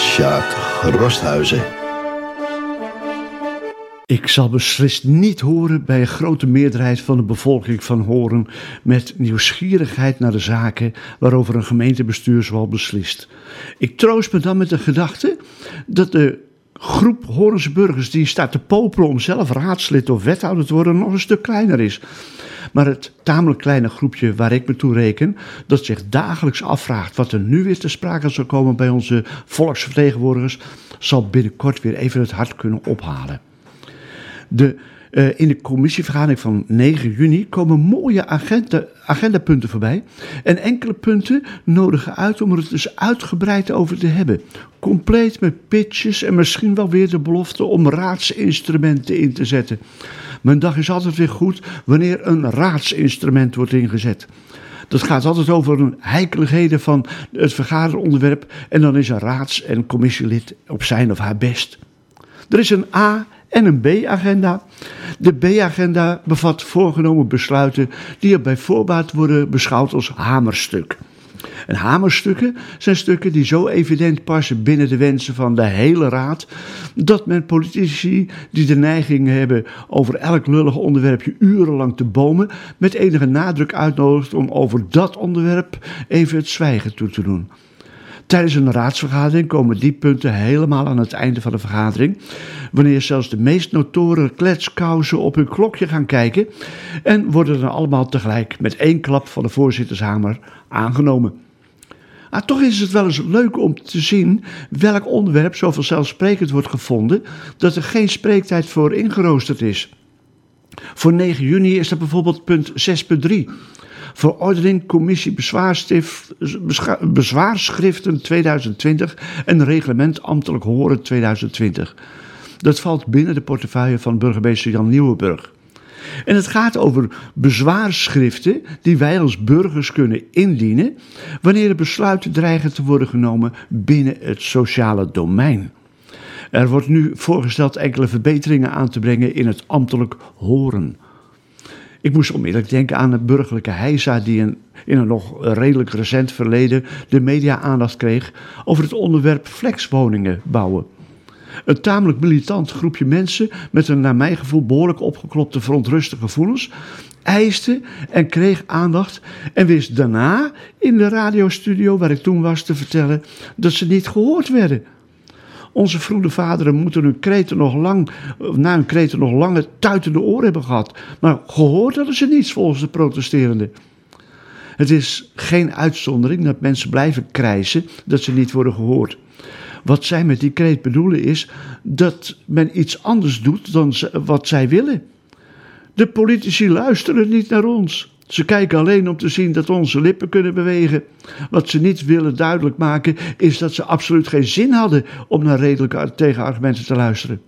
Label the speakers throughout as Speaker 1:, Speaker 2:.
Speaker 1: Sjaak Rosthuizen.
Speaker 2: Ik zal beslist niet horen bij een grote meerderheid van de bevolking van Horen met nieuwsgierigheid naar de zaken waarover een gemeentebestuur zoal beslist. Ik troost me dan met de gedachte dat de groep Horense burgers die staat te popelen om zelf raadslid of wethouder te worden nog een stuk kleiner is. Maar het tamelijk kleine groepje waar ik me toe reken, dat zich dagelijks afvraagt wat er nu weer te sprake zal komen bij onze volksvertegenwoordigers, zal binnenkort weer even het hart kunnen ophalen. De, uh, in de commissievergadering van 9 juni komen mooie agenda, agendapunten voorbij. En enkele punten nodigen uit om er het dus uitgebreid over te hebben. Compleet met pitches en misschien wel weer de belofte om raadsinstrumenten in te zetten. Mijn dag is altijd weer goed wanneer een raadsinstrument wordt ingezet. Dat gaat altijd over een heikeligheden van het vergaderonderwerp. En dan is een raads- en commissielid op zijn of haar best. Er is een A- en een B-agenda. De B-agenda bevat voorgenomen besluiten die er bij voorbaat worden beschouwd als hamerstuk. En hamerstukken zijn stukken die zo evident passen binnen de wensen van de hele raad, dat men politici die de neiging hebben over elk lullig onderwerpje urenlang te bomen, met enige nadruk uitnodigt om over dat onderwerp even het zwijgen toe te doen. Tijdens een raadsvergadering komen die punten helemaal aan het einde van de vergadering, wanneer zelfs de meest notoren kletskousen op hun klokje gaan kijken en worden dan allemaal tegelijk met één klap van de voorzittershamer aangenomen. Maar toch is het wel eens leuk om te zien welk onderwerp zo vanzelfsprekend wordt gevonden dat er geen spreektijd voor ingeroosterd is. Voor 9 juni is dat bijvoorbeeld punt 6.3. Verordening Commissie Bezwaarschriften 2020 en Reglement Ambtelijk Horen 2020. Dat valt binnen de portefeuille van burgemeester Jan Nieuwenburg. En het gaat over bezwaarschriften die wij als burgers kunnen indienen wanneer er besluiten dreigen te worden genomen binnen het sociale domein. Er wordt nu voorgesteld enkele verbeteringen aan te brengen in het ambtelijk horen. Ik moest onmiddellijk denken aan het burgerlijke heisa die in, in een nog redelijk recent verleden de media-aandacht kreeg over het onderwerp flexwoningen bouwen. Een tamelijk militant groepje mensen met een naar mijn gevoel behoorlijk opgeklopte verontrustige gevoelens eiste en kreeg aandacht en wist daarna in de radiostudio waar ik toen was te vertellen dat ze niet gehoord werden. Onze vroede vaderen moeten hun kreten nog lang, na hun kreten nog lange tuitende oren hebben gehad. Maar gehoord hadden ze niets volgens de protesterenden. Het is geen uitzondering dat mensen blijven krijsen dat ze niet worden gehoord. Wat zij met die kreet bedoelen is dat men iets anders doet dan wat zij willen. De politici luisteren niet naar ons. Ze kijken alleen om te zien dat onze lippen kunnen bewegen. Wat ze niet willen duidelijk maken is dat ze absoluut geen zin hadden om naar redelijke tegenargumenten te luisteren.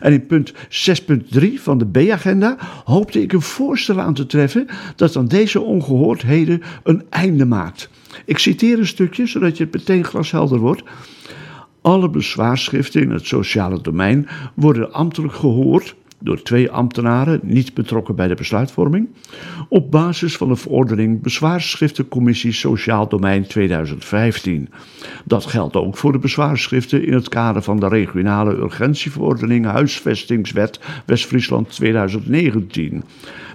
Speaker 2: En in punt 6.3 van de B-agenda hoopte ik een voorstel aan te treffen dat aan deze ongehoordheden een einde maakt. Ik citeer een stukje zodat je het meteen glashelder wordt. Alle bezwaarschriften in het sociale domein worden ambtelijk gehoord door twee ambtenaren, niet betrokken bij de besluitvorming, op basis van de verordening Bezwaarschriftencommissie Sociaal Domein 2015. Dat geldt ook voor de bezwaarschriften in het kader van de regionale urgentieverordening Huisvestingswet West-Friesland 2019.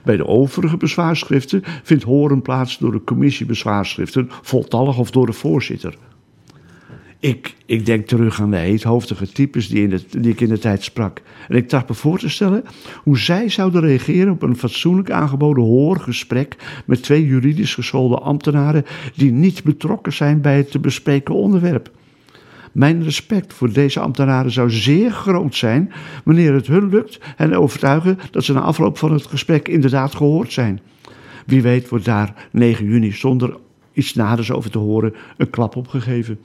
Speaker 2: Bij de overige bezwaarschriften vindt horen plaats door de commissie bezwaarschriften, voltallig of door de voorzitter. Ik, ik denk terug aan de heethoofdige types die, in de, die ik in de tijd sprak. En ik dacht me voor te stellen hoe zij zouden reageren op een fatsoenlijk aangeboden hoorgesprek met twee juridisch geschoolde ambtenaren die niet betrokken zijn bij het te bespreken onderwerp. Mijn respect voor deze ambtenaren zou zeer groot zijn wanneer het hun lukt hen overtuigen dat ze na afloop van het gesprek inderdaad gehoord zijn. Wie weet wordt daar 9 juni zonder iets naders over te horen een klap op gegeven.